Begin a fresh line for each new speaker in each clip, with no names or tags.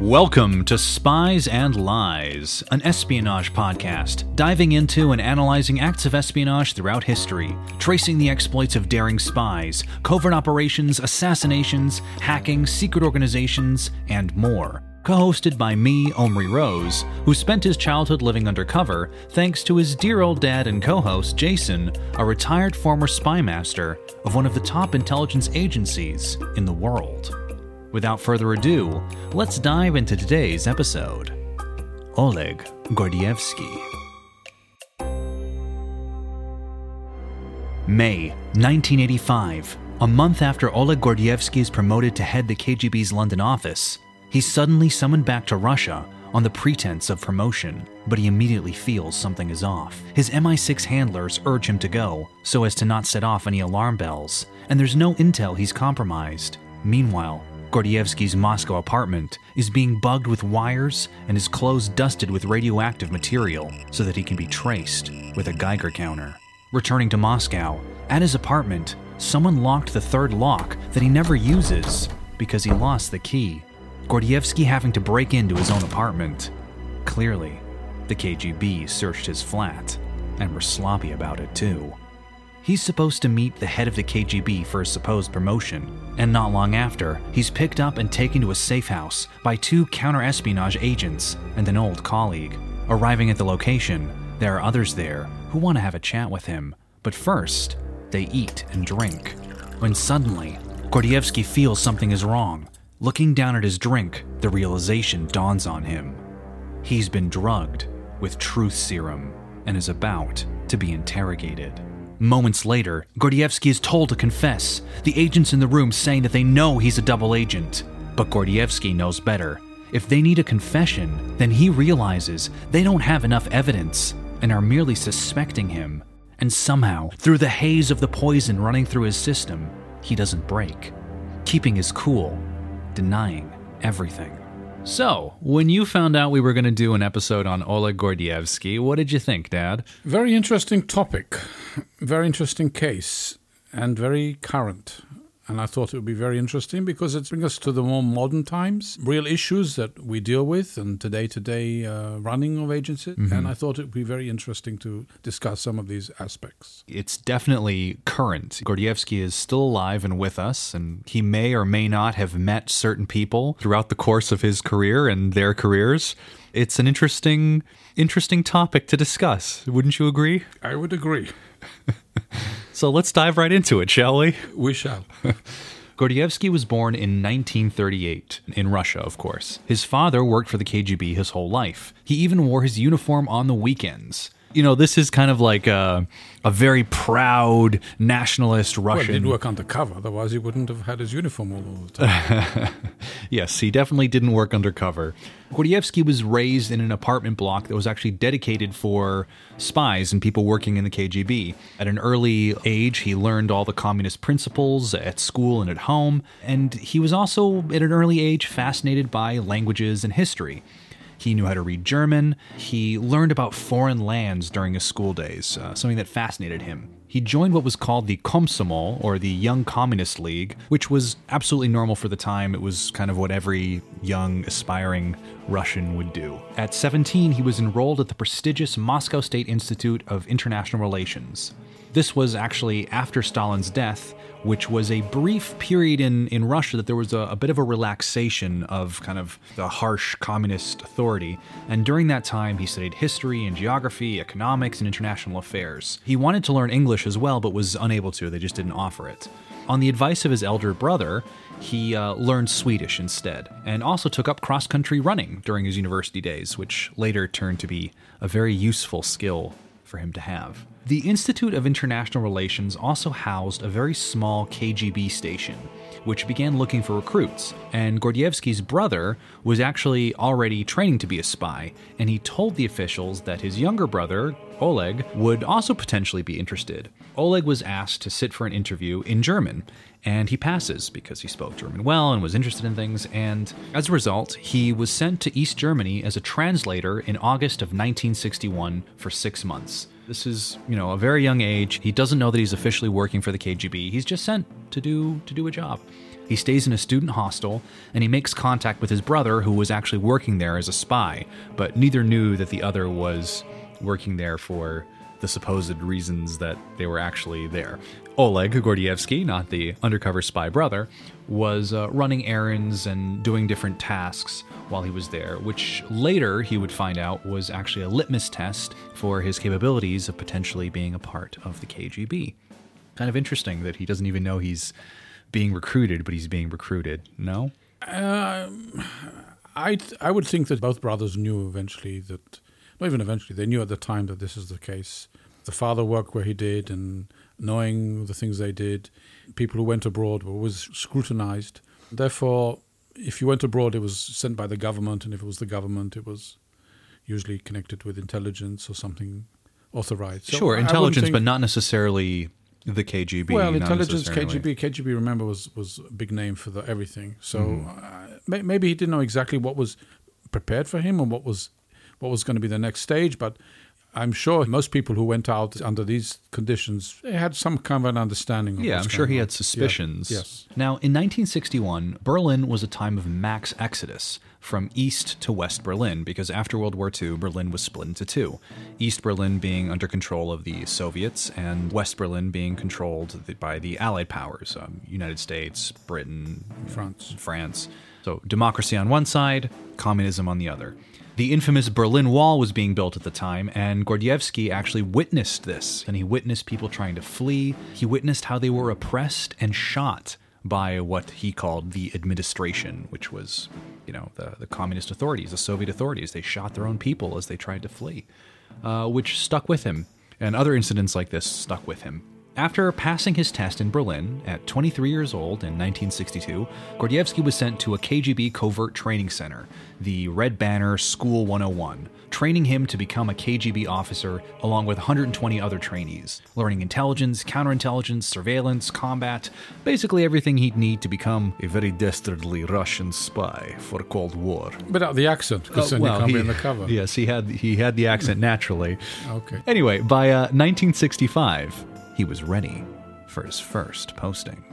Welcome to Spies and Lies, an espionage podcast diving into and analyzing acts of espionage throughout history, tracing the exploits of daring spies, covert operations, assassinations, hacking, secret organizations, and more. Co hosted by me, Omri Rose, who spent his childhood living undercover thanks to his dear old dad and co host, Jason, a retired former spy master of one of the top intelligence agencies in the world. Without further ado, let's dive into today's episode. Oleg Gordievsky. May 1985. A month after Oleg Gordievsky is promoted to head the KGB's London office, he's suddenly summoned back to Russia on the pretense of promotion, but he immediately feels something is off. His MI6 handlers urge him to go so as to not set off any alarm bells, and there's no intel he's compromised. Meanwhile, Gordievsky's Moscow apartment is being bugged with wires and his clothes dusted with radioactive material so that he can be traced with a Geiger counter. Returning to Moscow, at his apartment, someone locked the third lock that he never uses because he lost the key. Gordievsky having to break into his own apartment. Clearly, the KGB searched his flat and were sloppy about it too. He's supposed to meet the head of the KGB for his supposed promotion, and not long after, he's picked up and taken to a safe house by two counter-espionage agents and an old colleague. Arriving at the location, there are others there who want to have a chat with him, but first, they eat and drink. When suddenly, Gordievsky feels something is wrong. Looking down at his drink, the realization dawns on him. He's been drugged with truth serum and is about to be interrogated. Moments later, Gordievsky is told to confess, the agents in the room saying that they know he's a double agent. But Gordievsky knows better. If they need a confession, then he realizes they don't have enough evidence and are merely suspecting him. And somehow, through the haze of the poison running through his system, he doesn't break, keeping his cool, denying everything. So, when you found out we were going to do an episode on Oleg Gordievsky, what did you think, Dad?
Very interesting topic, very interesting case, and very current. And I thought it would be very interesting because it brings us to the more modern times, real issues that we deal with, and today to day running of agencies.
Mm-hmm.
And I thought it would be very interesting to discuss some of these aspects.
It's definitely current. Gordievsky is still alive and with us, and he may or may not have met certain people throughout the course of his career and their careers. It's an interesting, interesting topic to discuss. Wouldn't you agree?
I would agree.
So let's dive right into it, shall we?
We shall.
Gordievsky was born in 1938, in Russia, of course. His father worked for the KGB his whole life. He even wore his uniform on the weekends. You know, this is kind of like a, a very proud nationalist
Well,
Russian.
he'd work undercover, otherwise he wouldn't have had his uniform all, all the time.
yes, he definitely didn't work undercover. Gordievsky was raised in an apartment block that was actually dedicated for spies and people working in the KGB. At an early age, he learned all the communist principles at school and at home, and he was also, at an early age, fascinated by languages and history. He knew how to read German. He learned about foreign lands during his school days, uh, something that fascinated him. He joined what was called the Komsomol, or the Young Communist League, which was absolutely normal for the time. It was kind of what every young, aspiring Russian would do. At 17, he was enrolled at the prestigious Moscow State Institute of International Relations. This was actually after Stalin's death, which was a brief period in, in Russia that there was a, a, bit of a relaxation of kind of the harsh communist authority. And during that time, he studied history and geography, economics, and international affairs. He wanted to learn English as well, but was unable to. They just didn't offer it. On the advice of his elder brother, he uh, learned Swedish instead, and also took up cross country running during his university days, which later turned to be a very useful skill for him to have. The Institute of International Relations also housed a very small KGB station, which began looking for recruits. And Gordievsky's brother was actually already training to be a spy, and he told the officials that his younger brother, Oleg, would also potentially be interested. Oleg was asked to sit for an interview in German, and he passes because he spoke German well and was interested in things. And as a result, he was sent to East Germany as a translator in August of 1961 for six months. This is, you know, a very young age. He doesn't know that he's officially working for the KGB. He's just sent to do to do a job. He stays in a student hostel and he makes contact with his brother who was actually working there as a spy, but neither knew that the other was working there for the supposed reasons that they were actually there. Oleg Gordievsky, not the undercover spy brother, was uh, running errands and doing different tasks while he was there, which later he would find out was actually a litmus test for his capabilities of potentially being a part of the KGB. Kind of interesting that he doesn't even know he's being recruited, but he's being recruited. No?
Uh, I, I would think that both brothers knew eventually that, not even eventually, they knew at the time that this is the case. The father worked where he did and knowing the things they did. People who went abroad were always scrutinized. Therefore, if you went abroad, it was sent by the government, and if it was the government, it was usually connected with intelligence or something authorized.
So sure, intelligence, think, but not necessarily the KGB.
Well, intelligence, KGB, KGB. Remember, was was a big name for the everything. So mm-hmm. uh, maybe he didn't know exactly what was prepared for him and what was what was going to be the next stage, but I'm sure most people who went out under these conditions they had some kind of an understanding.
yeah, I'm sure he on. had suspicions.
Yeah. Yes.
Now, in 1961, Berlin was a time of max exodus from East to West Berlin because after World War II, Berlin was split into two. East Berlin being under control of the Soviets, and West Berlin being controlled by the Allied powers um, United States, Britain,
France.
France. So, democracy on one side, communism on the other. The infamous Berlin Wall was being built at the time, and Gordievsky actually witnessed this. And he witnessed people trying to flee. He witnessed how they were oppressed and shot by what he called the administration, which was, you know, the, the communist authorities, the Soviet authorities. They shot their own people as they tried to flee, uh, which stuck with him. And other incidents like this stuck with him. After passing his test in Berlin at 23 years old in 1962, Gordievsky was sent to a KGB covert training center, the Red Banner School 101, training him to become a KGB officer along with 120 other trainees, learning intelligence, counterintelligence, surveillance, combat, basically everything he'd need to become a very dastardly Russian spy for Cold War.
Without the accent, because uh, then well, you can't he, be in the cover.
Yes, he had he had the accent naturally.
okay.
Anyway, by uh, 1965 he was ready for his first posting.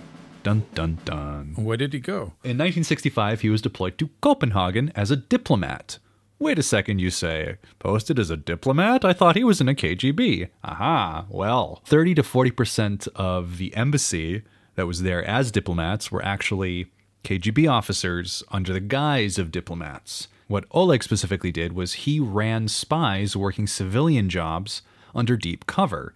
Dun dun dun.
Where did he go?
In 1965, he was deployed to Copenhagen as a diplomat. Wait a second, you say. Posted as a diplomat? I thought he was in a KGB. Aha, well, 30 to 40% of the embassy that was there as diplomats were actually KGB officers under the guise of diplomats. What Oleg specifically did was he ran spies working civilian jobs under deep cover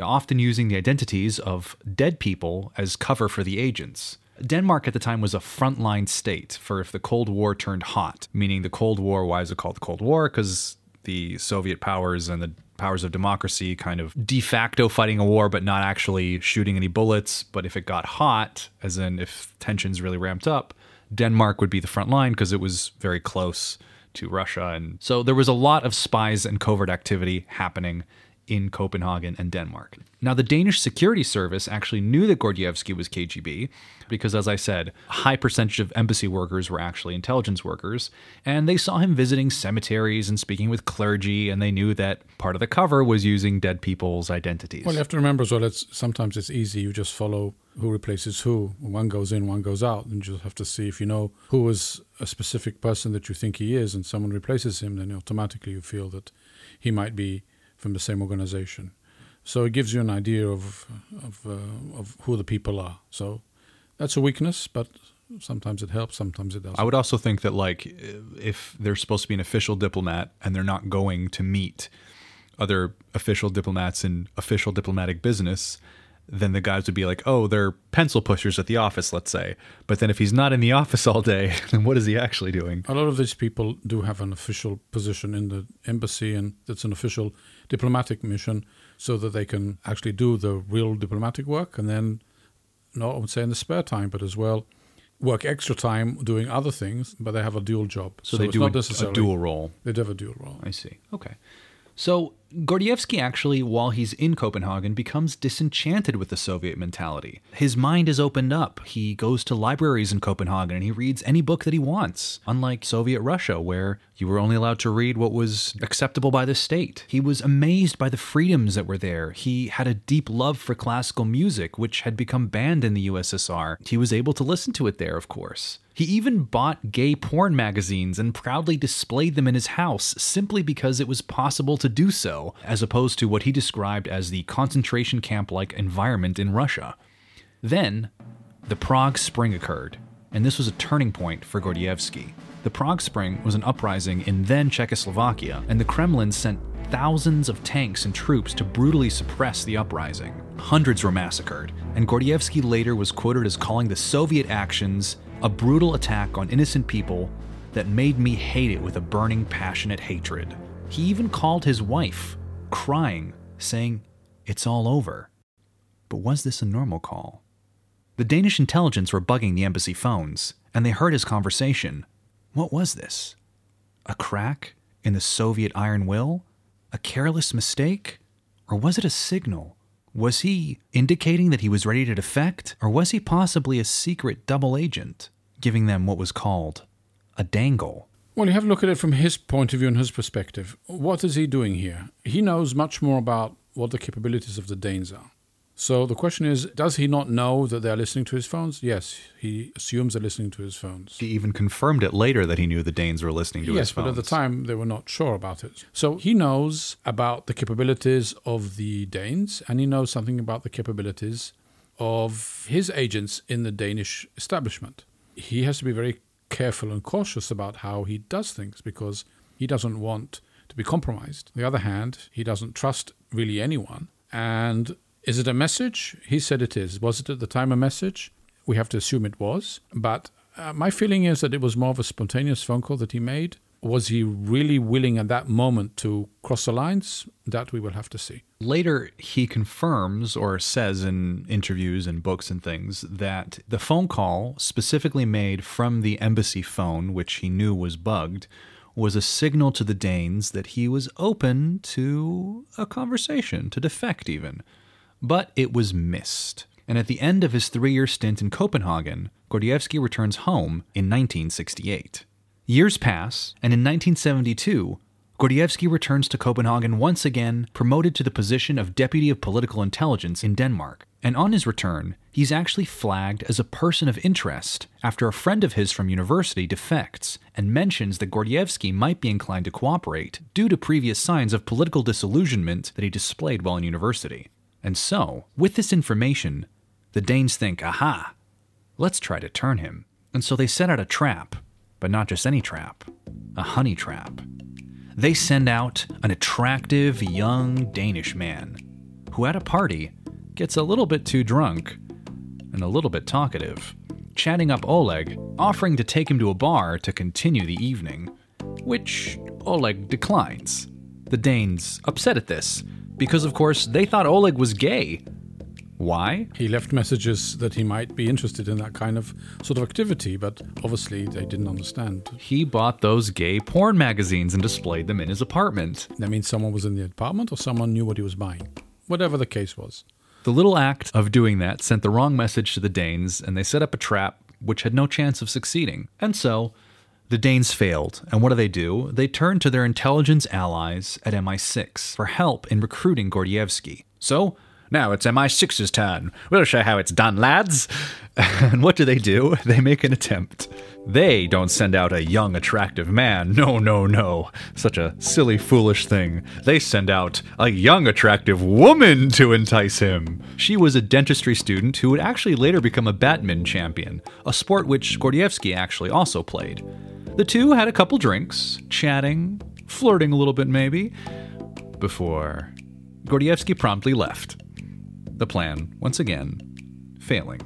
often using the identities of dead people as cover for the agents. Denmark at the time was a frontline state for if the Cold War turned hot, meaning the Cold War, why is it called the Cold War? Because the Soviet powers and the powers of democracy kind of de facto fighting a war, but not actually shooting any bullets. But if it got hot, as in if tensions really ramped up, Denmark would be the front line because it was very close to Russia. And so there was a lot of spies and covert activity happening in Copenhagen and Denmark. Now, the Danish security service actually knew that Gordievsky was KGB because, as I said, a high percentage of embassy workers were actually intelligence workers, and they saw him visiting cemeteries and speaking with clergy, and they knew that part of the cover was using dead people's identities.
Well, you have to remember as well, it's, sometimes it's easy, you just follow who replaces who. One goes in, one goes out, and you just have to see if you know who is a specific person that you think he is, and someone replaces him, then automatically you feel that he might be from the same organization. So it gives you an idea of of, uh, of who the people are. So that's a weakness, but sometimes it helps, sometimes it doesn't.
I would also think that like if they're supposed to be an official diplomat and they're not going to meet other official diplomats in official diplomatic business, then the guys would be like, "Oh, they're pencil pushers at the office, let's say." But then if he's not in the office all day, then what is he actually doing?
A lot of these people do have an official position in the embassy, and it's an official diplomatic mission, so that they can actually do the real diplomatic work, and then, not I would say in the spare time, but as well, work extra time doing other things. But they have a dual job,
So, they
it's
do a, a dual role.
They do have a dual role.
I see. Okay. So Gordievsky actually, while he's in Copenhagen, becomes disenchanted with the Soviet mentality. His mind is opened up. He goes to libraries in Copenhagen and he reads any book that he wants, unlike Soviet Russia, where you were only allowed to read what was acceptable by the state. He was amazed by the freedoms that were there. He had a deep love for classical music, which had become banned in the USSR. He was able to listen to it there, of course. He even bought gay porn magazines and proudly displayed them in his house simply because it was possible to do so, as opposed to what he described as the concentration camp like environment in Russia. Then, the Prague Spring occurred, and this was a turning point for Gordievsky. The Prague Spring was an uprising in then Czechoslovakia, and the Kremlin sent thousands of tanks and troops to brutally suppress the uprising. Hundreds were massacred, and Gordievsky later was quoted as calling the Soviet actions a brutal attack on innocent people that made me hate it with a burning, passionate hatred. He even called his wife, crying, saying, It's all over. But was this a normal call? The Danish intelligence were bugging the embassy phones, and they heard his conversation. What was this? A crack in the Soviet iron will? A careless mistake? Or was it a signal? Was he indicating that he was ready to defect? Or was he possibly a secret double agent, giving them what was called a dangle?
Well, you have to look at it from his point of view and his perspective. What is he doing here? He knows much more about what the capabilities of the Danes are. So the question is, does he not know that they're listening to his phones? Yes, he assumes they're listening to his phones.
He even confirmed it later that he knew the Danes were listening to his phones.
yes, but at the time they were not sure about it. So he knows about the capabilities of the Danes, and he knows something about the capabilities of his agents in the Danish establishment. He has to be very careful and cautious about how he does things because he doesn't want to be compromised. On the other hand, he doesn't trust really anyone. And is it a message? He said it is. Was it at the time a message? We have to assume it was. But uh, my feeling is that it was more of a spontaneous phone call that he made. Was he really willing at that moment to cross the lines? That we will have to see.
Later, he confirms or says in interviews and books and things that the phone call, specifically made from the embassy phone, which he knew was bugged, was a signal to the Danes that he was open to a conversation, to defect even. But it was missed. And at the end of his three year stint in Copenhagen, Gordievsky returns home in 1968. Years pass, and in 1972, Gordievsky returns to Copenhagen once again, promoted to the position of Deputy of Political Intelligence in Denmark. And on his return, he's actually flagged as a person of interest after a friend of his from university defects and mentions that Gordievsky might be inclined to cooperate due to previous signs of political disillusionment that he displayed while in university. And so, with this information, the Danes think, aha, let's try to turn him. And so they set out a trap, but not just any trap, a honey trap. They send out an attractive young Danish man who, at a party, gets a little bit too drunk and a little bit talkative, chatting up Oleg, offering to take him to a bar to continue the evening, which Oleg declines. The Danes upset at this because, of course, they thought Oleg was gay. Why?
He left messages that he might be interested in that kind of sort of activity, but obviously they didn't understand.
He bought those gay porn magazines and displayed them in his apartment.
That means someone was in the apartment or someone knew what he was buying. Whatever the case was.
The little act of doing that sent the wrong message to the Danes, and they set up a trap which had no chance of succeeding. And so, the Danes failed, and what do they do? They turn to their intelligence allies at MI6 for help in recruiting Gordievsky. So, Now it's MI6's turn. We'll show how it's done, lads. and what do they do? They make an attempt. They don't send out a young, attractive man. No, no, no. Such a silly, foolish thing. They send out a young, attractive woman to entice him. She was a dentistry student who would actually later become a badminton champion, a sport which Gordievsky actually also played. The two had a couple drinks, chatting, flirting a little bit maybe, before Gordievsky promptly left. The plan, once again, failing.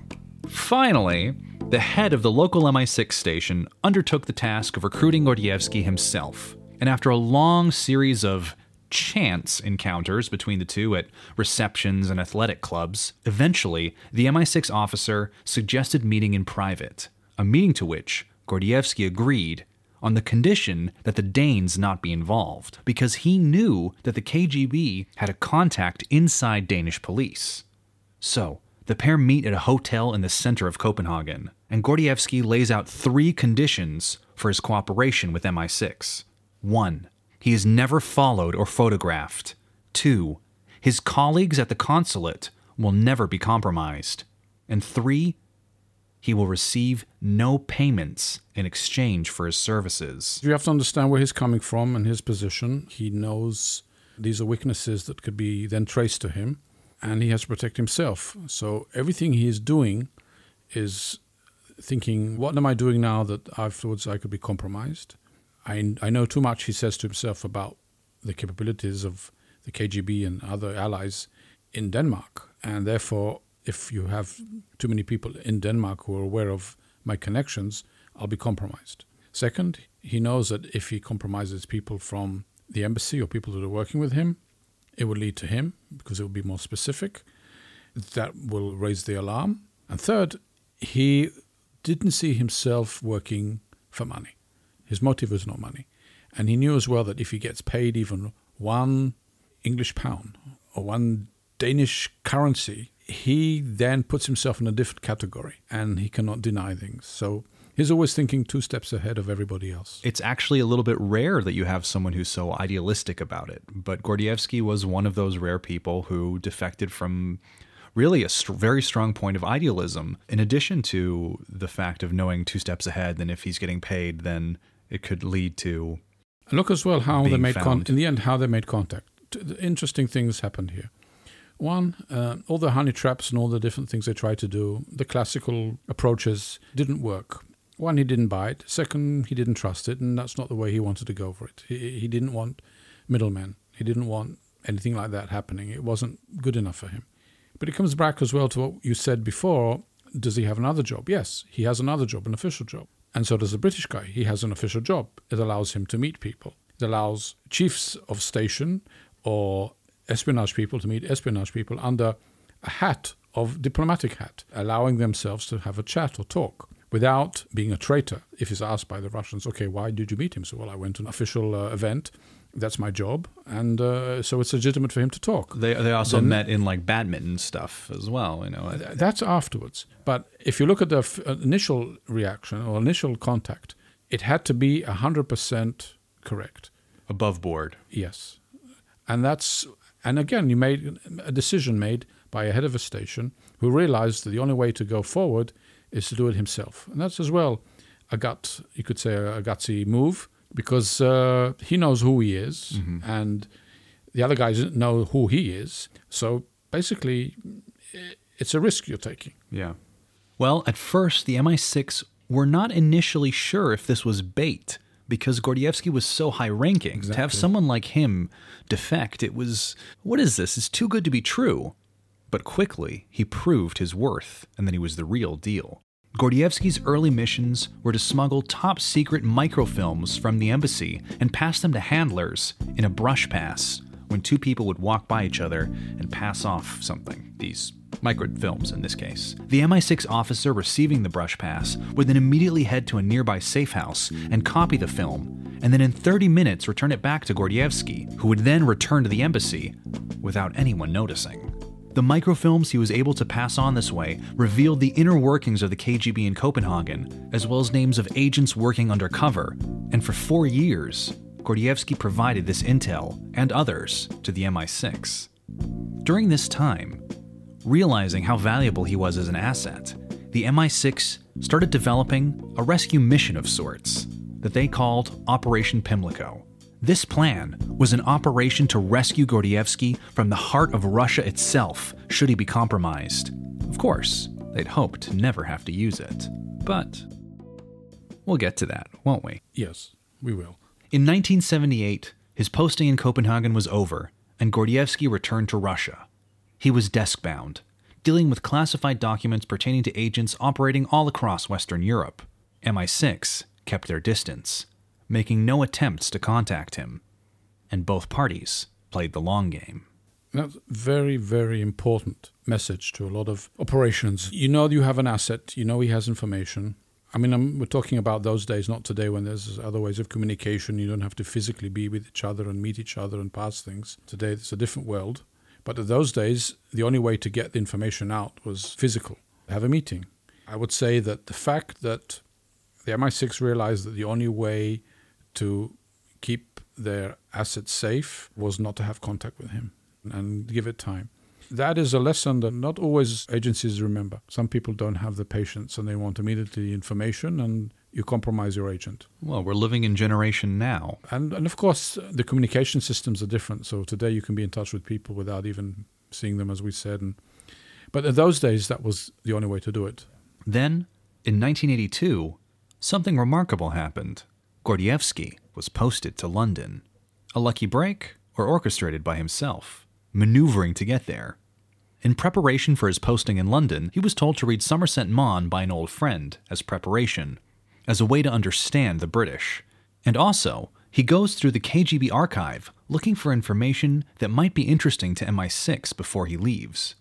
Finally, the head of the local MI6 station undertook the task of recruiting Gordievsky himself. And after a long series of chance encounters between the two at receptions and athletic clubs, eventually the MI6 officer suggested meeting in private, a meeting to which Gordievsky agreed on the condition that the Danes not be involved, because he knew that the KGB had a contact inside Danish police. So, the pair meet at a hotel in the center of Copenhagen, and Gordievsky lays out three conditions for his cooperation with MI6. 1. He is never followed or photographed. 2. His colleagues at the consulate will never be compromised. And 3. He will receive no payments in exchange for his services.
You have to understand where he's coming from and his position. He knows these are weaknesses that could be then traced to him and he has to protect himself. So everything he is doing is thinking, what am I doing now that afterwards I could be compromised? I, I know too much, he says to himself, about the capabilities of the KGB and other allies in Denmark. And therefore, if you have too many people in Denmark who are aware of my connections, I'll be compromised. Second, he knows that if he compromises people from the embassy or people that are working with him, it will lead to him because it will be more specific. That will raise the alarm. And third, he didn't see himself working for money. His motive was not money. And he knew as well that if he gets paid even one English pound or one Danish currency, he then puts himself in a different category and he cannot deny things. So He's always thinking two steps ahead of everybody else.
It's actually a little bit rare that you have someone who's so idealistic about it. But Gordievsky was one of those rare people who defected from really a st- very strong point of idealism, in addition to the fact of knowing two steps ahead. Then, if he's getting paid, then it could lead to.
Look as well how they made con- in the end how they made contact. Interesting things happened here. One, uh, all the honey traps and all the different things they tried to do, the classical approaches didn't work. One, he didn't buy it. Second, he didn't trust it, and that's not the way he wanted to go for it. He, he didn't want middlemen. He didn't want anything like that happening. It wasn't good enough for him. But it comes back as well to what you said before. Does he have another job? Yes, he has another job, an official job. And so does the British guy. He has an official job. It allows him to meet people. It allows chiefs of station or espionage people to meet espionage people under a hat of diplomatic hat, allowing themselves to have a chat or talk without being a traitor. If he's asked by the Russians, okay, why did you meet him? So, well, I went to an official uh, event. That's my job, and uh, so it's legitimate for him to talk.
They they also then, met in like badminton stuff as well, you know.
That's afterwards. But if you look at the f- uh, initial reaction or initial contact, it had to be hundred percent correct,
above board.
Yes, and that's and again, you made a decision made by a head of a station who realized that the only way to go forward is to do it himself. And that's as well a gut, you could say, a, gutsy move because uh, he knows who he is mm-hmm. and the other guys know who he is. So basically, it's a risk you're taking.
Yeah. Well, at first, the MI6 were not initially sure if this was bait because Gordievsky was so high ranking. Exactly. To have someone like him defect, it was, what is this? It's too good to be true. But quickly, he proved his worth and that he was the real deal. Gordievsky's early missions were to smuggle top secret microfilms from the embassy and pass them to handlers in a brush pass when two people would walk by each other and pass off something, these microfilms in this case. The MI6 officer receiving the brush pass would then immediately head to a nearby safe house and copy the film, and then in 30 minutes return it back to Gordievsky, who would then return to the embassy without anyone noticing. The microfilms he was able to pass on this way revealed the inner workings of the KGB in Copenhagen, as well as names of agents working undercover. And for four years, Gordievsky provided this intel and others to the MI6. During this time, Realizing how valuable he was as an asset, the MI6 started developing a rescue mission of sorts that they called Operation Pimlico. This plan was an operation to rescue Gordievsky from the heart of Russia itself should he be compromised. Of course, they'd hoped to never have to use it. But we'll get to that, won't we?
Yes, we will.
In 1978, his posting in Copenhagen was over, and Gordievsky returned to Russia. He was desk bound, dealing with classified documents pertaining to agents operating all across Western Europe. MI6 kept their distance, making no attempts to contact him. And both parties played the long game.
That's very, very important message to a lot of operations. You know you have an asset, you know he has information. I mean, I'm, we're talking about those days, not today when there's other ways of communication. You don't have to physically be with each other and meet each other and pass things. Today, it's a different world. But in those days, the only way to get the information out was physical, have a meeting. I would say that the fact that the MI6 realized that the only way to keep their assets safe was not to have contact with him and give it time. That is a lesson that not always agencies remember. Some people don't have the patience and they want immediately information and you compromise your agent.
Well, we're living in generation now.
And, and of course, the communication systems are different. So today you can be in touch with people without even seeing them, as we said. And, but in those days, that was the only way to do it.
Then, in 1982, something remarkable happened. Gordievsky was posted to London. A lucky break, or orchestrated by himself, maneuvering to get there. In preparation for his posting in London, he was told to read Somerset Maugham by an old friend as preparation, as a way to understand the British. And also, he goes through the KGB archive looking for information that might be interesting to MI6 before he leaves.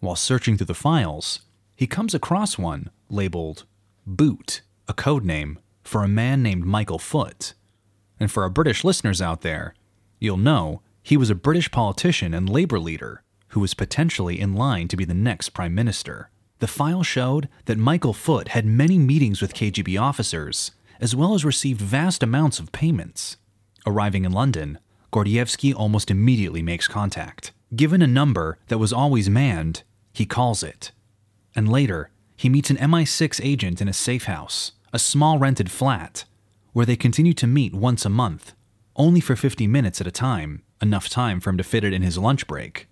While searching through the files, he comes across one labeled Boot, a code name for a man named Michael Foot. And for our British listeners out there, you'll know he was a British politician and labor leader who was potentially in line to be the next prime minister. The file showed that Michael Foot had many meetings with KGB officers, as well as received vast amounts of payments. Arriving in London, Gordievsky almost immediately makes contact. Given a number that was always manned, he calls it. And later, he meets an MI6 agent in a safe house, a small rented flat, where they continue to meet once a month, only for 50 minutes at a time, enough time for him to fit it in his lunch break.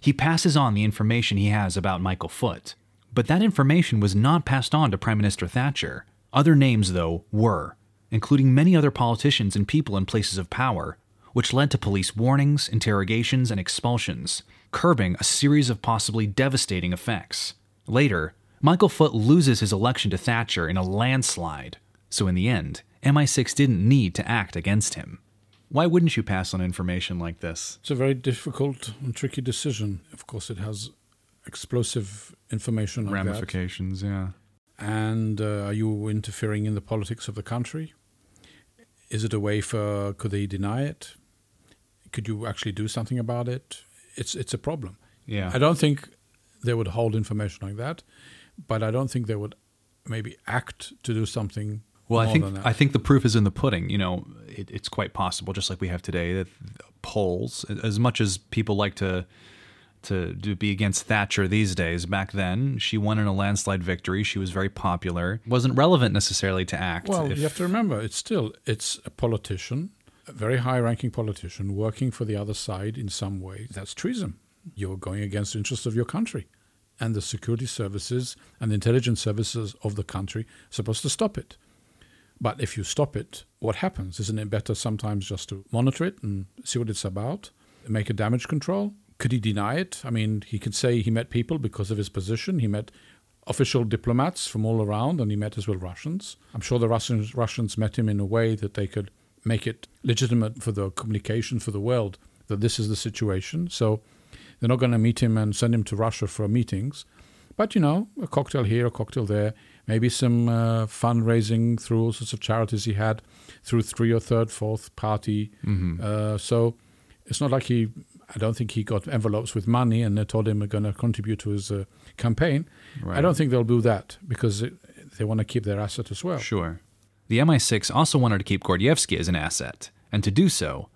He passes on the information he has about Michael Foot, but that information was not passed on to Prime Minister Thatcher. Other names, though, were, including many other politicians and people in places of power, which led to police warnings, interrogations, and expulsions, curbing a series of possibly devastating effects. Later, Michael Foot loses his election to Thatcher in a landslide, so in the end, MI6 didn't need to act against him. Why wouldn't you pass on information like this?
It's a very difficult and tricky decision. Of course, it has explosive information like
Ramifications, yeah.
And uh, are you interfering in the politics of the country? Is it a way for? Could they deny it? Could you actually do something about it? It's it's a problem.
Yeah.
I don't think they would hold information like that, but I don't think they would maybe act to do something.
Well, I think. I think the proof is in the pudding. You know, it, it's quite possible, just like we have today, that polls, as much as people like to to, to be against Thatcher these days, back then she won in a landslide victory. She was very popular. wasn't relevant necessarily to act.
Well,
if-
you have to remember, it's still it's a politician, a very high-ranking politician working for the other side in some way. That's treason. You're going against the interests of your country, and the security services and the intelligence services of the country are supposed to stop it. But if you stop it, what happens? Isn't it better sometimes just to monitor it and see what it's about, make a damage control? Could he deny it? I mean, he could say he met people because of his position. He met official diplomats from all around, and he met as well Russians. I'm sure the Russians, Russians met him in a way that they could make it legitimate for the communication for the world that this is the situation. So they're not going to meet him and send him to Russia for meetings. But, you know, a cocktail here, a cocktail there, maybe some uh, fundraising through all sorts of charities he had through three or third, fourth party. Uh, so it's not like he, I don't think he got envelopes with money and they told him they're going to contribute to his uh, campaign. I don't think they'll do that because it, they want to keep their asset as well.
Sure. The MI6 also wanted to keep Gordievsky as an asset, and to do so,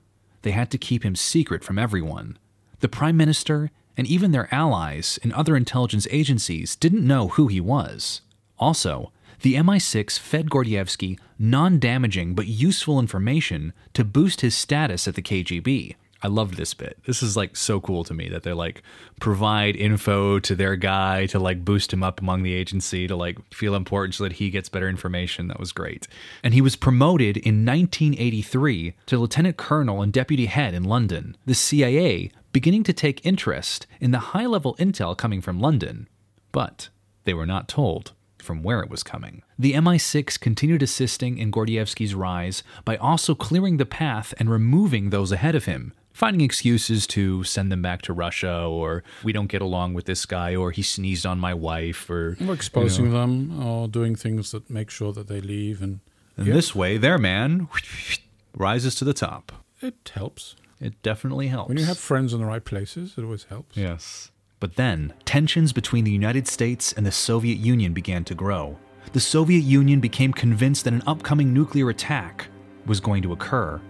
they had to keep him secret from everyone. The Prime Minister and even their allies and other intelligence agencies didn't know who he was. Also, the MI6 fed Gordievsky non damaging but useful information to boost his status at the KGB. I loved this bit. This is like so cool to me that they're like provide info to their guy to like boost him up among the agency to like feel important so that he gets better information. That was great. And he was promoted in 1983 to lieutenant colonel and deputy head in London. The CIA beginning to take interest in the high level intel coming from London. But they were not told from where it was coming. The MI6 continued assisting in Gordievsky's rise by also clearing the path and removing those ahead of him, finding excuses to send them back to Russia, or we don't get along with this guy, or he sneezed on my wife, or
Or exposing
you know.
them or doing things that make sure that they leave. And
And
Yeah.
this way, their man rises to the top.
it helps.
It definitely helps.
When you have friends in the right places, it always helps.
Yes. But then, tensions between the United States and the Soviet Union began to grow. The Soviet Union became convinced that an upcoming nuclear attack was going to occur,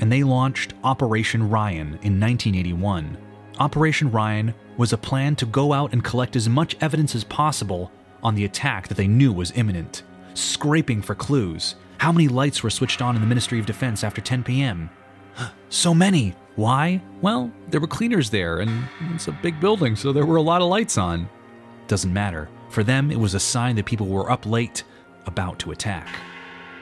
and they launched Operation Ryan in 1981. Operation Ryan was a plan to go out and collect as much evidence as possible on the attack that they knew was imminent, scraping for clues. How many lights were switched on in the Ministry of Defense after 10 p.m.? So many. Why? Well, there were cleaners there, and it's a big building, so there were a lot of lights on. Doesn't matter. For them, it was a sign that people were up late, about to attack.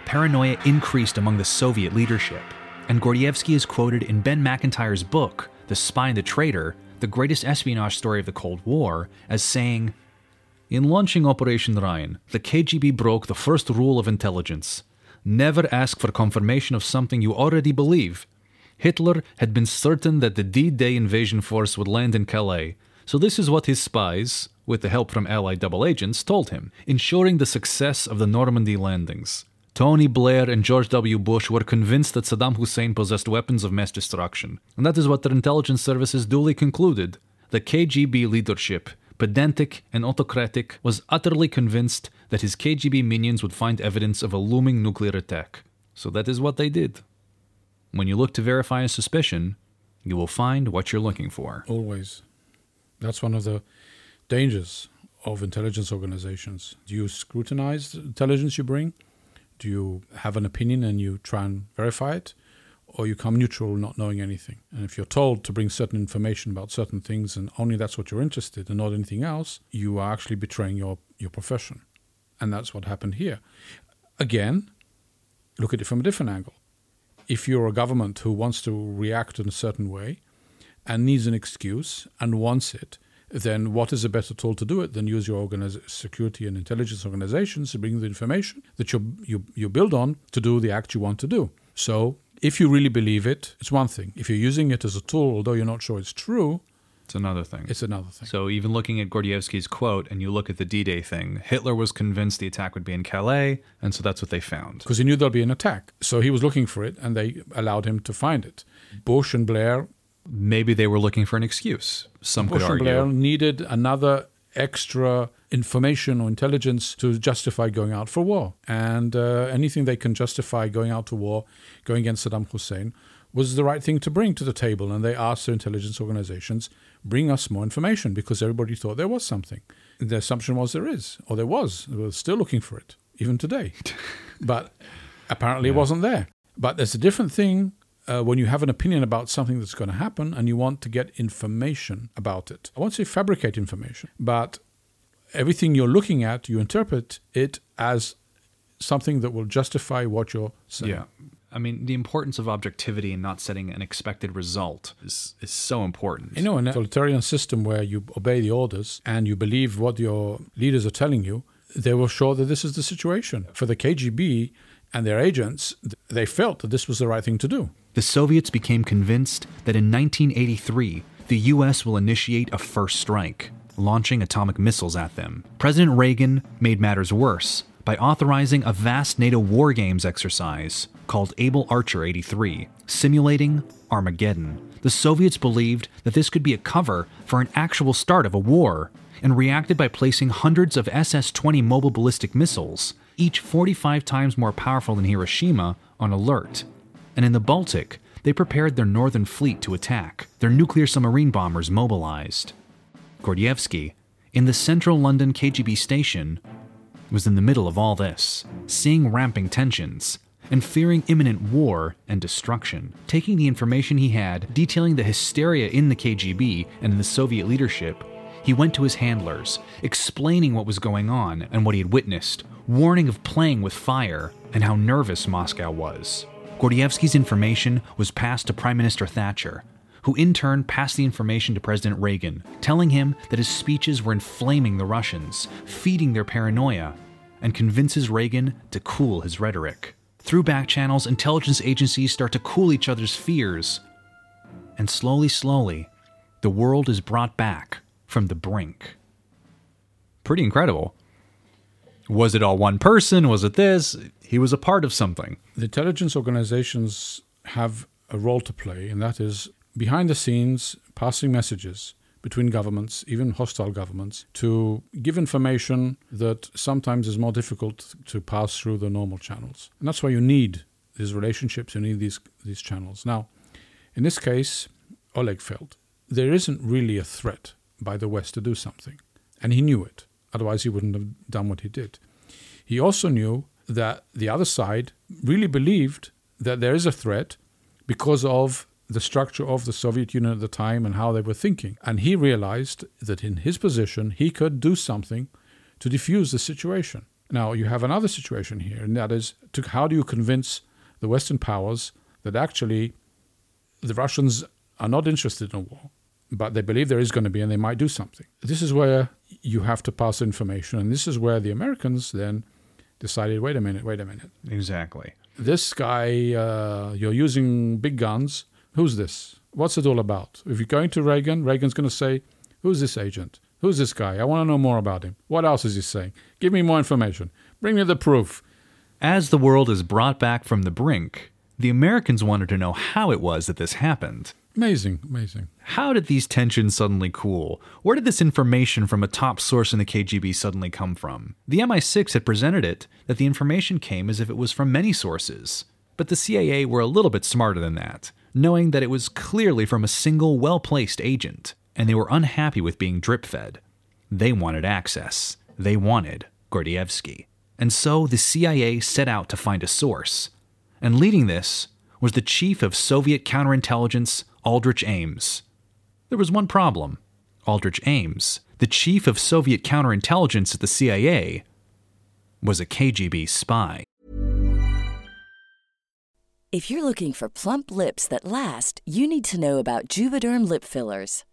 Paranoia increased among the Soviet leadership, and Gordievsky is quoted in Ben Macintyre's book, The Spy and the Traitor, the greatest espionage story of the Cold War, as saying, In launching Operation Ryan, the KGB broke the first rule of intelligence never ask for confirmation of something you already believe. Hitler had been certain that the D Day invasion force would land in Calais, so this is what his spies, with the help from Allied double agents, told him, ensuring the success of the Normandy landings. Tony Blair and George W. Bush were convinced that Saddam Hussein possessed weapons of mass destruction, and that is what their intelligence services duly concluded. The KGB leadership, pedantic and autocratic, was utterly convinced that his KGB minions would find evidence of a looming nuclear attack. So that is what they did. When you look to verify a suspicion, you will find what you're looking for.
Always. That's one of the dangers of intelligence organizations. Do you scrutinize the intelligence you bring? Do you have an opinion and you try and verify it? Or you come neutral, not knowing anything? And if you're told to bring certain information about certain things and only that's what you're interested in, not anything else, you are actually betraying your, your profession. And that's what happened here. Again, look at it from a different angle. If you're a government who wants to react in a certain way, and needs an excuse and wants it, then what is a better tool to do it than use your organiz- security and intelligence organizations to bring the information that you, you, you build on to do the act you want to do? So, if you really believe it, it's one thing. If you're using it as a tool, although you're not sure it's true,
It's another thing.
it's another thing.
So even looking at Gordievsky's quote and you look at the D-Day thing, Hitler was convinced the attack would be in Calais, and so that's what they found.
Because he knew there'll be an attack. So he was looking for it, and they allowed him to find it. Bush and Blair
Maybe they were looking for an excuse. Some
Bush
could argue.
Blair needed another extra information or intelligence to justify going out for war. And uh, anything they can justify going out to war, going against Saddam Hussein, was the right thing to bring to the table. And they asked their intelligence organizations, bring us more information because everybody thought there was something. The assumption was there is, or there was. They were still looking for it, even today. but apparently it wasn't there. But there's a different thing uh, when you have an opinion about something that's going to happen and you want to get information about it. I won't say fabricate information, but everything you're looking at, you interpret it as something that will justify what you're saying.
Yeah. I mean, the importance of objectivity and not setting an expected result is, is so important.
You know, in a totalitarian system where you obey the orders and you believe what your leaders are telling you, they were sure that this is the situation. For the KGB and their agents, they felt that this was the right thing to do.
The Soviets became convinced that in 1983, the U.S. will initiate a first strike, launching atomic missiles at them. President Reagan made matters worse by authorizing a vast NATO war games exercise called Able Archer 83, simulating Armageddon. The Soviets believed that this could be a cover for an actual start of a war and reacted by placing hundreds of SS 20 mobile ballistic missiles, each 45 times more powerful than Hiroshima, on alert. And in the Baltic, they prepared their northern fleet to attack, their nuclear submarine bombers mobilized. Gordievsky, in the central London KGB station, was in the middle of all this, seeing ramping tensions and fearing imminent war and destruction. Taking the information he had, detailing the hysteria in the KGB and in the Soviet leadership, he went to his handlers, explaining what was going on and what he had witnessed, warning of playing with fire and how nervous Moscow was. Gordievsky's information was passed to Prime Minister Thatcher, who in turn passed the information to President Reagan, telling him that his speeches were inflaming the Russians, feeding their paranoia, and convinces Reagan to cool his rhetoric. Through back channels, intelligence agencies start to cool each other's fears. And slowly, slowly, the world is brought back from the brink. Pretty incredible. Was it all one person? Was it this? He was a part of something.
The intelligence organizations have a role to play, and that is behind the scenes passing messages between governments, even hostile governments, to give information that sometimes is more difficult to pass through the normal channels. And that's why you need these relationships, you need these, these channels. Now, in this case, Oleg felt there isn't really a threat by the West to do something. And he knew it. Otherwise, he wouldn't have done what he did. He also knew that the other side really believed that there is a threat because of the structure of the Soviet Union at the time and how they were thinking. And he realized that in his position, he could do something to diffuse the situation. Now, you have another situation here, and that is to, how do you convince the Western powers that actually the Russians are not interested in a war, but they believe there is going to be and they might do something? This is where you have to pass information, and this is where the Americans then decided wait a minute, wait a minute.
Exactly.
This guy, uh, you're using big guns Who's this? What's it all about? If you're going to Reagan, Reagan's going to say, Who's this agent? Who's this guy? I want to know more about him. What else is he saying? Give me more information. Bring me the proof.
As the world is brought back from the brink, the Americans wanted to know how it was that this happened.
Amazing, amazing.
How did these tensions suddenly cool? Where did this information from a top source in the KGB suddenly come from? The MI6 had presented it that the information came as if it was from many sources. But the CIA were a little bit smarter than that knowing that it was clearly from a single well placed agent, and they were unhappy with being drip fed. They wanted access. They wanted Gordievsky. And so the CIA set out to find a source. And leading this was the chief of Soviet counterintelligence, Aldrich Ames. There was one problem Aldrich Ames, the chief of Soviet counterintelligence at the CIA, was a KGB spy.
If you're looking for plump lips that last, you need to know about Juvederm lip fillers.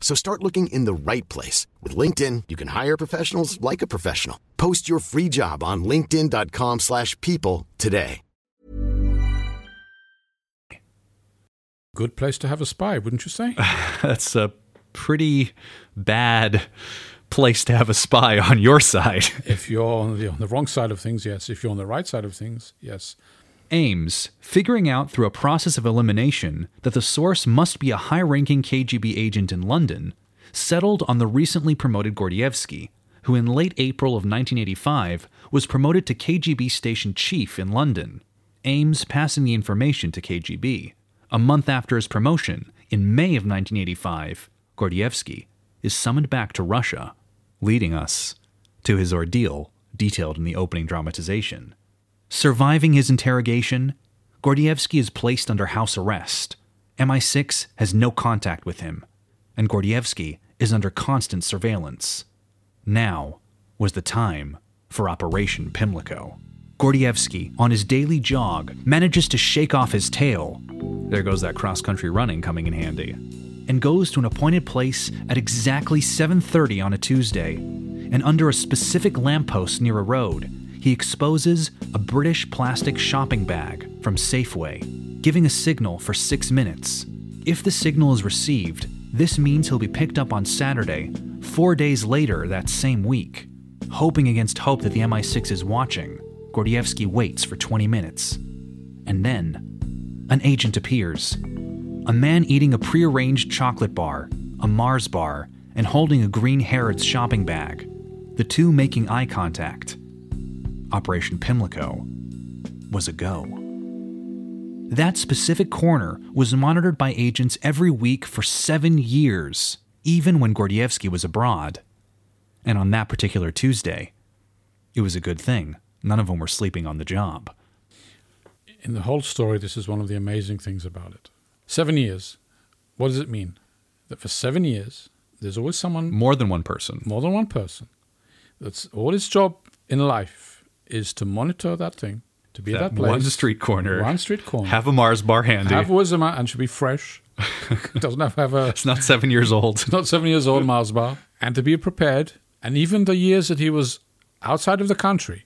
So start looking in the right place. With LinkedIn, you can hire professionals like a professional. Post your free job on linkedin.com slash people today.
Good place to have a spy, wouldn't you say?
That's a pretty bad place to have a spy on your side.
if you're on the, on the wrong side of things, yes. If you're on the right side of things, yes.
Ames, figuring out through a process of elimination that the source must be a high ranking KGB agent in London, settled on the recently promoted Gordievsky, who in late April of 1985 was promoted to KGB station chief in London, Ames passing the information to KGB. A month after his promotion, in May of 1985, Gordievsky is summoned back to Russia, leading us to his ordeal detailed in the opening dramatization. Surviving his interrogation, Gordievsky is placed under house arrest. MI6 has no contact with him, and Gordievsky is under constant surveillance. Now was the time for Operation Pimlico. Gordievsky, on his daily jog, manages to shake off his tail. There goes that cross-country running coming in handy. And goes to an appointed place at exactly 7:30 on a Tuesday. And under a specific lamppost near a road, he exposes a British plastic shopping bag from Safeway, giving a signal for 6 minutes. If the signal is received, this means he'll be picked up on Saturday, 4 days later that same week. Hoping against hope that the MI6 is watching, Gordievsky waits for 20 minutes. And then, an agent appears. A man eating a prearranged chocolate bar, a Mars bar, and holding a green Harrods shopping bag. The two making eye contact. Operation Pimlico was a go. That specific corner was monitored by agents every week for seven years, even when Gordievsky was abroad. And on that particular Tuesday, it was a good thing. None of them were sleeping on the job.
In the whole story, this is one of the amazing things about it. Seven years. What does it mean? That for seven years, there's always someone,
More than one person.
more than one person, that's all his job in life is to monitor that thing, to be at that, place.
one street corner.
One street corner.
Have a Mars bar handy.
Have wisdom and should be fresh. doesn't have to have a
it's not seven years old.
It's not seven years old Mars bar. And to be prepared, and even the years that he was outside of the country,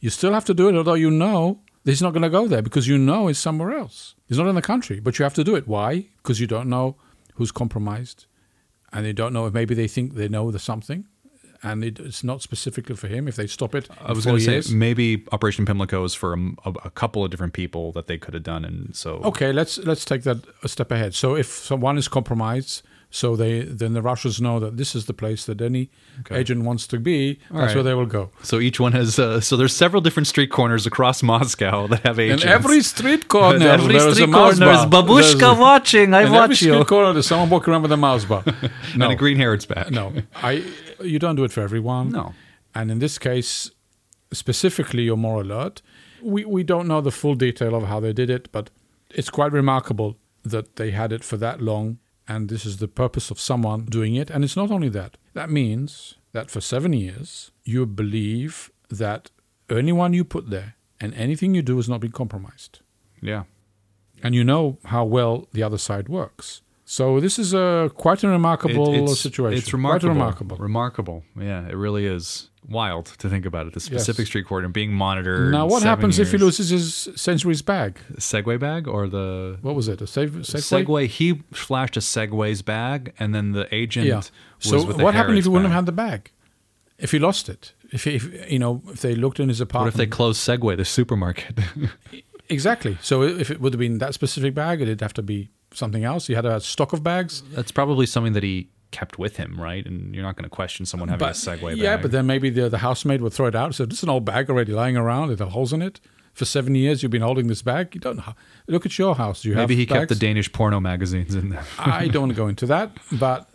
you still have to do it, although you know he's not going to go there because you know he's somewhere else. He's not in the country, but you have to do it. Why? Because you don't know who's compromised, and they don't know if maybe they think they know the something, and it, it's not specifically for him. If they stop it,
I was
going to
say maybe Operation Pimlico is for a, a, couple of different people that they could have done, and so
Okay, let's let's take that a step ahead. So if someone is compromised, so they then the Russians know that this is the place that any agent wants to be. that's
right.
where they will go.
So each one has uh, so there's several different street corners across Moscow that have agents.
In every street corner,
every street corner is babushka
There's
watching. I watch
every street
you.
corner, there's someone walking around with a mouse bar. No,
And a green Harrods bag.
no, I. You don't do it for everyone.
No.
and in this case, specifically, you're more alert. We we don't know the full detail of how they did it, but it's quite remarkable that they had it for that long, and this is the purpose of someone doing it. And it's not only that. That means that for seven years, you believe that anyone you put there and anything you do has not been compromised
Yeah.
and you know how well the other side works. So this is a quite a remarkable
It- it's,
situation.
It's remarkable.
Remarkable.
Remarkable. Yeah, it really is wild to think about it. The specific
Yes.
street corner being monitored.
now, what happens if he loses his Sainsbury's bag?
Safeway bag or the
What was it? A save, Safeway?
Safeway? He flashed a Safeway's bag, and then the agent
Yeah.
was
So what happened if he wouldn't
bag.
have had the bag? If he lost it? If, he, if you know, if they looked in his apartment.
What if they closed Safeway, the supermarket?
exactly. So if it would have been that specific bag, it'd have to be something else. He had a stock of bags.
That's probably something that he kept with him, right? And you're not going to question someone having a Safeway
yeah,
bag.
but then maybe the, the housemaid would throw it out. So this is an old bag already lying around. It had holes in it. For seven years, you've been holding this bag. You don't know. Look at your house. You
maybe he kept the? Danish porno magazines in there.
I don't want to go into that, but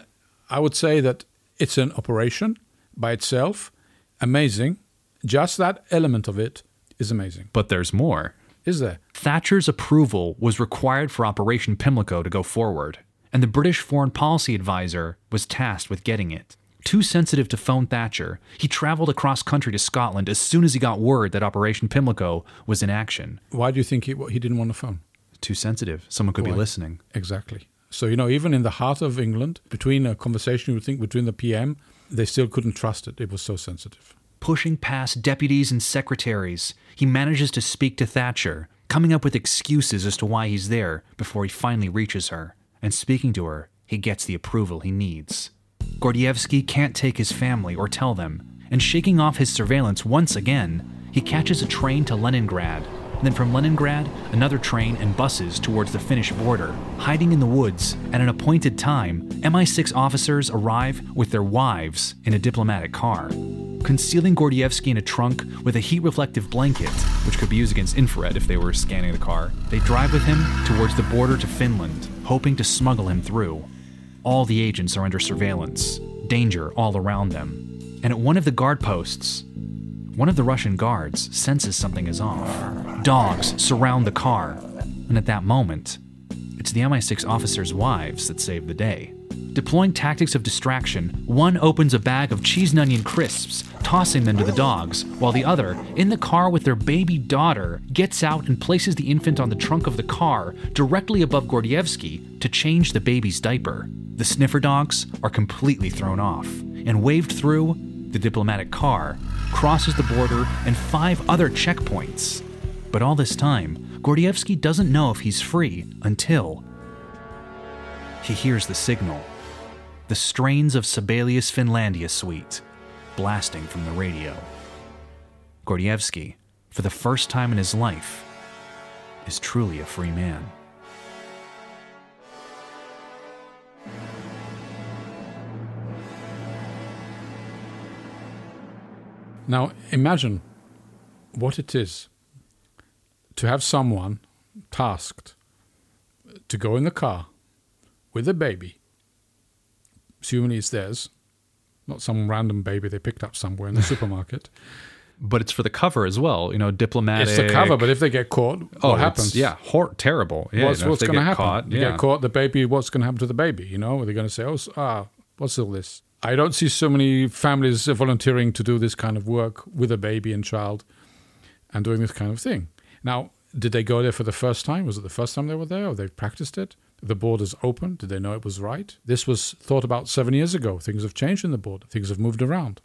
I would say that it's an operation by itself. Amazing. Just that element of it is amazing.
but there's more.
Is there?
Thatcher's approval was required for Operation Pimlico to go forward, and the British Foreign Policy Advisor was tasked with getting it. Too sensitive to phone Thatcher, he traveled across country to Scotland as soon as he got word that Operation Pimlico was in action.
Why do you think he, he didn't want a phone?
Too sensitive. Someone could be listening.
Exactly. So, you know, even in the heart of England, between a conversation you would think between the PM, they still couldn't trust it. It was so sensitive.
Pushing past deputies and secretaries, he manages to speak to Thatcher, coming up with excuses as to why he's there before he finally reaches her. And speaking to her, he gets the approval he needs. Gordievsky can't take his family or tell them, and shaking off his surveillance once again, he catches a train to Leningrad. Then from Leningrad, another train and buses towards the Finnish border. Hiding in the woods, at an appointed time, MI6 officers arrive with their wives in a diplomatic car. concealing Gordievsky in a trunk with a heat reflective blanket, which could be used against infrared if they were scanning the car. They drive with him towards the border to Finland, hoping to smuggle him through. All the agents are under surveillance, danger all around them. And at one of the guard posts, one of the Russian guards senses something is off. Dogs surround the car, and at that moment, it's the MI6 officers' wives that save the day. Deploying tactics of distraction, one opens a bag of cheese and onion crisps, tossing them to the dogs, while the other, in the car with their baby daughter, gets out and places the infant on the trunk of the car directly above Gordievsky to change the baby's diaper. The sniffer dogs are completely thrown off and waved through the diplomatic car, crosses the border and five other checkpoints. But all this time, Gordievsky doesn't know if he's free until he hears the signal the strains of Sibelius Finlandia Suite blasting from the radio. Gordievsky, for the first time in his life, is truly a free man.
Now imagine what it is to have someone tasked to go in the car with a baby, assuming it's theirs, not some random baby they picked up somewhere in the supermarket.
But it's for the cover as well, you know, diplomatic.
It's the cover, but if they get caught,
oh,
what happens?
Yeah, hor- terrible. Yeah,
what's
you know,
what's going to happen?
Caught,
you get caught, the baby. What's going to happen to the baby? You know, are they going to say, "Oh, ah, what's all this?" I don't see so many families volunteering to do this kind of work with a baby and child, and doing this kind of thing. Now, did they go there for the first time? Was it the first time they were there, or they practiced it? The borders open. Did they know it was right? This was thought about seven years ago. Things have changed in the border. Things have moved around.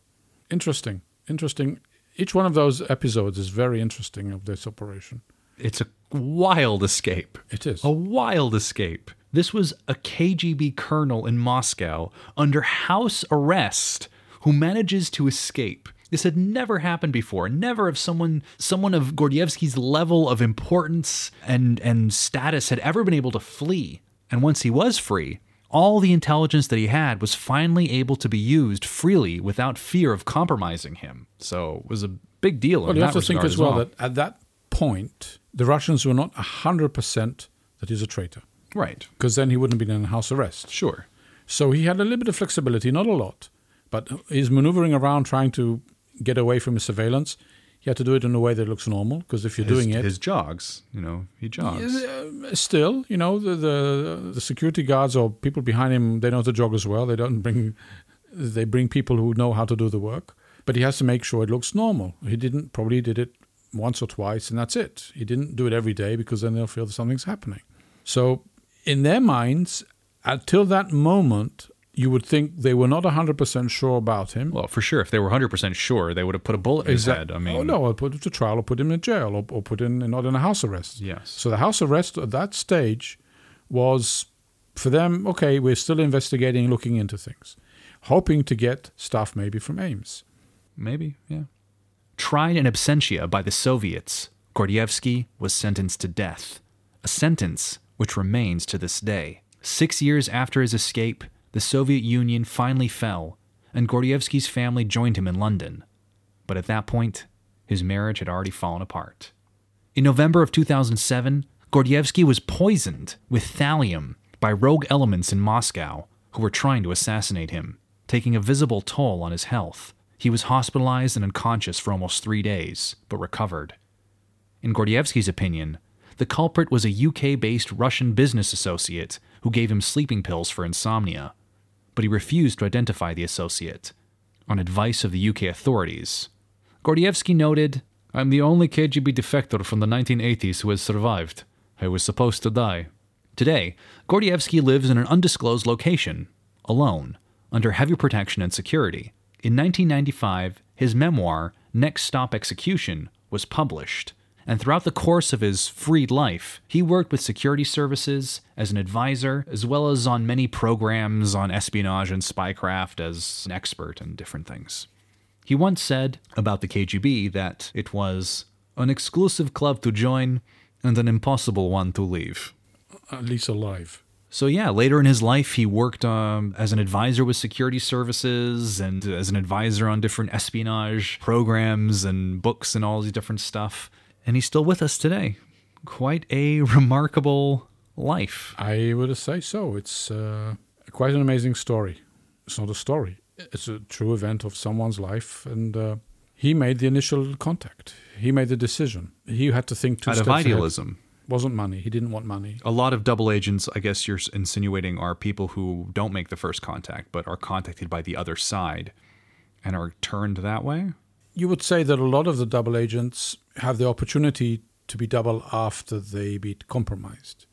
Interesting. Interesting. Each one of those episodes is very interesting of this operation.
It's a wild escape.
It is.
A wild escape. This was a KGB colonel in Moscow under house arrest who manages to escape. This had never happened before. Never have someone someone of Gordievsky's level of importance and and status had ever been able to flee. And once he was free, all the intelligence that he had was finally able to be used freely without fear of compromising him. So it was a big deal.
Well, you
that
have to think as well that at that point, the Russians were not 100% that he's a traitor,
right,
because then he wouldn't have been in house arrest.
sure.
So he had a little bit of flexibility, not a lot, but he's maneuvering around trying to get away from his surveillance. He had to do it in a way that looks normal, because if you're
his,
doing it,
his jogs, you know, he jogs.
uh, still, you know, the, the the security guards or people behind him, they know to jog as well. They don't bring, they bring people who know how to do the work. But he has to make sure it looks normal. He didn't probably did it once or twice, and that's it. He didn't do it every day because then they'll feel that something's happening. So, in their minds, until that moment, you would think they were not hundred percent sure about him.
Well, for sure, if they were 100% sure, they would have put a bullet in his head. I mean,
oh no, or put him to trial, or put him in jail, or, or put him not in a house arrest.
Yes.
So the house arrest at that stage was for them. Okay, we're still investigating, looking into things, hoping to get stuff maybe from Ames.
maybe, yeah. Tried in absentia by the Soviets, Gordievsky was sentenced to death, a sentence which remains to this day. Six years after his escape, the Soviet Union finally fell, and Gordievsky's family joined him in London. But at that point, his marriage had already fallen apart. In November of 2007, Gordievsky was poisoned with thallium by rogue elements in Moscow who were trying to assassinate him, taking a visible toll on his health. He was hospitalized and unconscious for almost three days, but recovered. In Gordievsky's opinion, the culprit was a UK based Russian business associate who gave him sleeping pills for insomnia, but he refused to identify the associate. On advice of the UK authorities, Gordievsky noted, I'm the only KGB defector from the 1980s who has survived. I was supposed to die. Today, Gordievsky lives in an undisclosed location, alone, under heavy protection and security. In 1995, his memoir, Next Stop Execution, was published, and throughout the course of his freed life, he worked with security services as an advisor, as well as on many programs on espionage and spycraft as an expert in different things. He once said about the KGB that it was an exclusive club to join and an impossible one to leave.
At least alive.
So, yeah, later in his life, he worked um, as an advisor with security services and as an advisor on different espionage programs and books and all these different stuff. And he's still with us today. Quite a remarkable life.
I would say so. It's uh, quite an amazing story. It's not a story, it's a true event of someone's life. And uh, he made the initial contact, he made the decision. He had to think two
Out of
steps ahead.
idealism.
Wasn't money. He didn't want money.
A lot of double agents, I guess you're insinuating, are people who don't make the first contact, but are contacted by the other side and are turned that way?
You would say that a lot of the double agents have the opportunity to be double after they be compromised.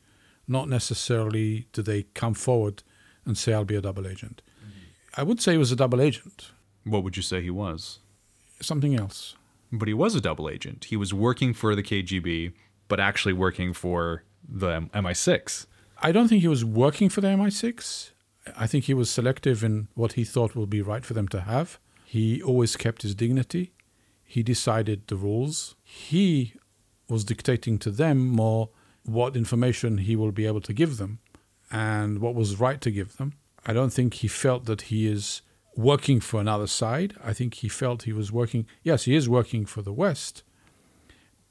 Not necessarily do they come forward and say, I'll be a double agent. I would say he was a double agent,
What would you say he was?
something else.
But he was a double agent. He was working for the KGB, but actually working for the M- MI6.
I don't think he was working for the MI6. I think he was selective in what he thought would be right for them to have. He always kept his dignity. He decided the rules. He was dictating to them more what information he will be able to give them and what was right to give them. I don't think he felt that he is working for another side. I think he felt he was working, yes, he is working for the West,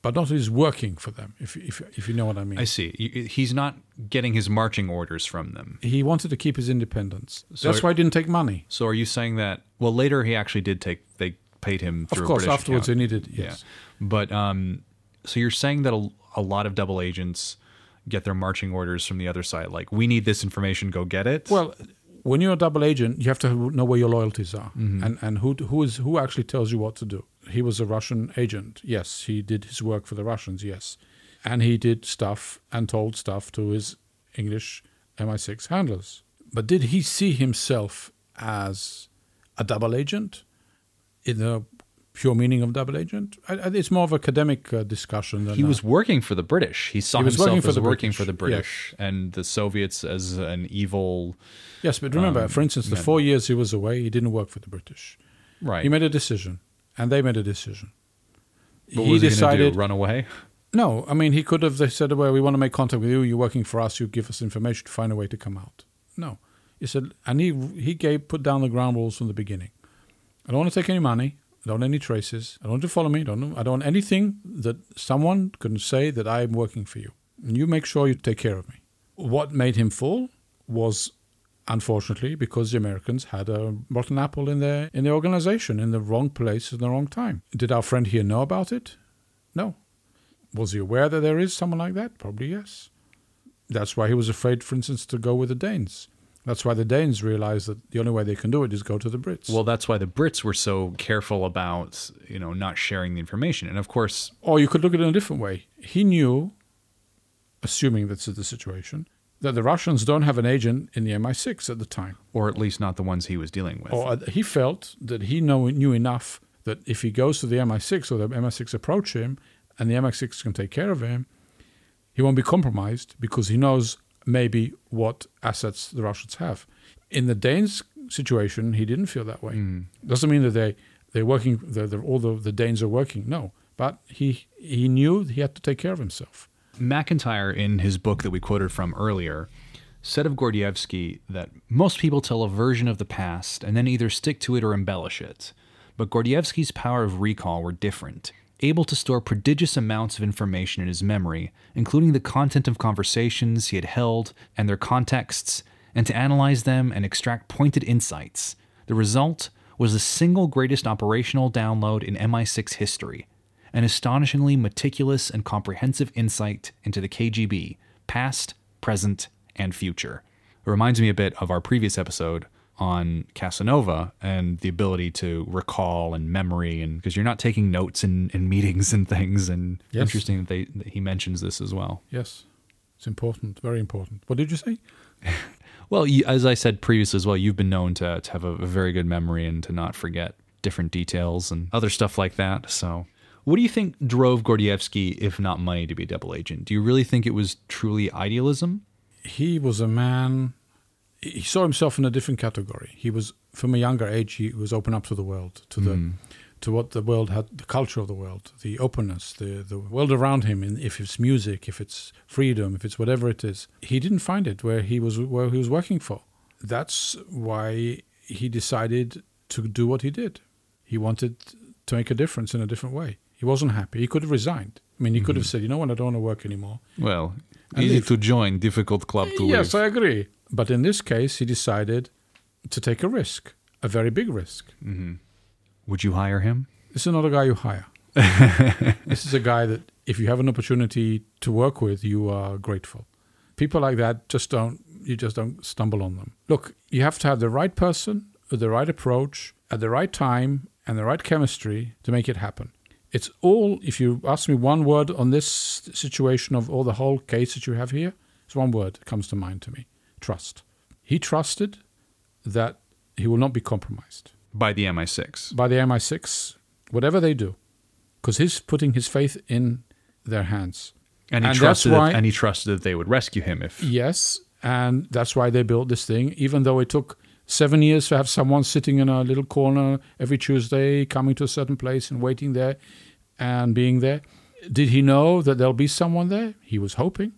but not he's working for them, if, if, if you know what I mean.
I see. He's not getting his marching orders from them.
he wanted to keep his independence.
So-
That's why he didn't take money.
So are you saying that? Well, later he actually did take. They paid him
Of
through. a
course, afterwards
account.
he needed yes.
Yeah, but um, so you're saying that a, a lot of double agents get their marching orders from the other side. Like, we need this information, go get it.
Well, when you're a double agent, you have to know where your loyalties are
Mm-hmm.
and and who who is who actually tells you what to do. He was a Russian agent. Yes, he did his work for the Russians. Yes, and he did stuff and told stuff to his English MI6 handlers. But did he see himself as a double agent in the pure meaning of double agent? I, I, it's more of academic uh, discussion than
he
a-
was working for the British. He saw
He was
himself
working for
as
the
working
British,
for the
yes.
British and the Soviets as an evil.
Yes, but remember,
um,
for instance, the
men.
four years he was away, he didn't work for the British.
Right.
He made a decision, and they made a decision.
What
he decided.
do? Run away?
No, I mean he could have. They said, "Well, we want to make contact with you. You're working for us. You give us information to find a way to come out." No, he said, and he he gave put down the ground rules from the beginning. I don't want to take any money. I don't want any traces. I don't want to follow me. I don't. I don't want anything that someone can say that I am working for you. And you make sure you take care of me. What made him fall was, unfortunately, because the Americans had a rotten apple in their in the organization in the wrong place at the wrong time. Did our friend here know about it? No. Was he aware that there is someone like that? Probably yes. That's why he was afraid, for instance, to go with the Danes. That's why the Danes realized that the only way they can do it is go to the Brits.
Well, that's why the Brits were so careful about you know not sharing the information. And of course,
or you could look at it in a different way. He knew, assuming that's the situation, that the Russians don't have an agent in the MI6 at the time.
or at least not the ones he was dealing with.
Or uh, he felt that he know, knew enough that if he goes to the MI6 or the MI6 approach him and the MI6 can take care of him, he won't be compromised because he knows maybe what assets the Russians have. In the Danes situation, he didn't feel that way. Hmm. Doesn't mean that they they're working. They're, they're, all the, the Danes are working. No, but he he knew he had to take care of himself.
Macintyre, in his book that we quoted from earlier, said of Gordievsky that most people tell a version of the past and then either stick to it or embellish it. But Gordievsky's power of recall were different, able to store prodigious amounts of information in his memory, including the content of conversations he had held and their contexts, and to analyze them and extract pointed insights. The result was the single greatest operational download in MI6 history an astonishingly meticulous and comprehensive insight into the KGB, past, present, and future. It reminds me a bit of our previous episode on Casanova and the ability to recall and memory, and because you're not taking notes in, in meetings and things. And
Yes.
interesting that, they, that he mentions this as well.
Yes, it's important, very important. What did you say?
Well, you, as I said previously as well, you've been known to, to have a, a very good memory and to not forget different details and other stuff like that. So, what do you think drove Gordievsky, if not money, to be a double agent? Do you really think it was truly idealism?
he was a man he saw himself in a different category he was from a younger age he was open up to the world to the mm. to what the world had, the culture of the world, the openness, the, the world around him, in, if it's music, if it's freedom, if it's whatever it is. He didn't find it where he was where he was working for. That's why he decided to do what he did. He wanted to make a difference in a different way. He wasn't happy. He could have resigned. I mean, he could have mm. said, "You know what? I don't want to work anymore."
Well,
And
easy
leave.
to join, difficult club eh, to
yes,
leave.
I agree. But in this case, he decided to take a risk, a very big risk. Mm-hmm.
Would you hire him?
This is not a guy you hire. this is a guy that, if you have an opportunity to work with, you are grateful. People like that just don't. You just don't stumble on them. Look, you have to have the right person, with the right approach, at the right time, and the right chemistry to make it happen. It's all. If you ask me one word on this situation of all the whole case that you have here, it's one word that comes to mind to me: trust. He trusted that he will not be compromised
By the MI6.
by the MI6, whatever they do, because he's putting his faith in their hands.
And he
And
trusted
why-
that, and he trusted that they would rescue him if
Yes, and that's why they built this thing, even though it took seven years to have someone sitting in a little corner every Tuesday, coming to a certain place and waiting there and being there. Did he know that there'll be someone there? He was hoping.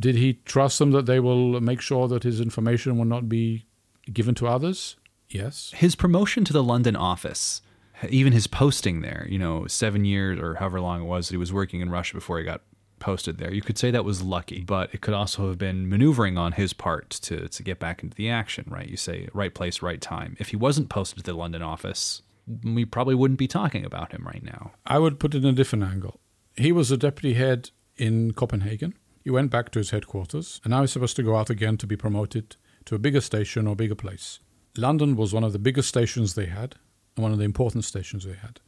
Did he trust them that they will make sure that his information will not be given to others? Yes.
his promotion to the London office, even his posting there, you know, seven years or however long it was that he was working in Russia before he got posted there, you could say that was lucky, but it could also have been maneuvering on his part to, to get back into the action, right? You say right place, right time. If he wasn't posted to the London office, we probably wouldn't be talking about him right now.
I would put it in a different angle. He was a deputy head in Copenhagen. He went back to his headquarters, and now he's supposed to go out again to be promoted to a bigger station or bigger place. London was one of the biggest stations they had, and one of the important stations they had.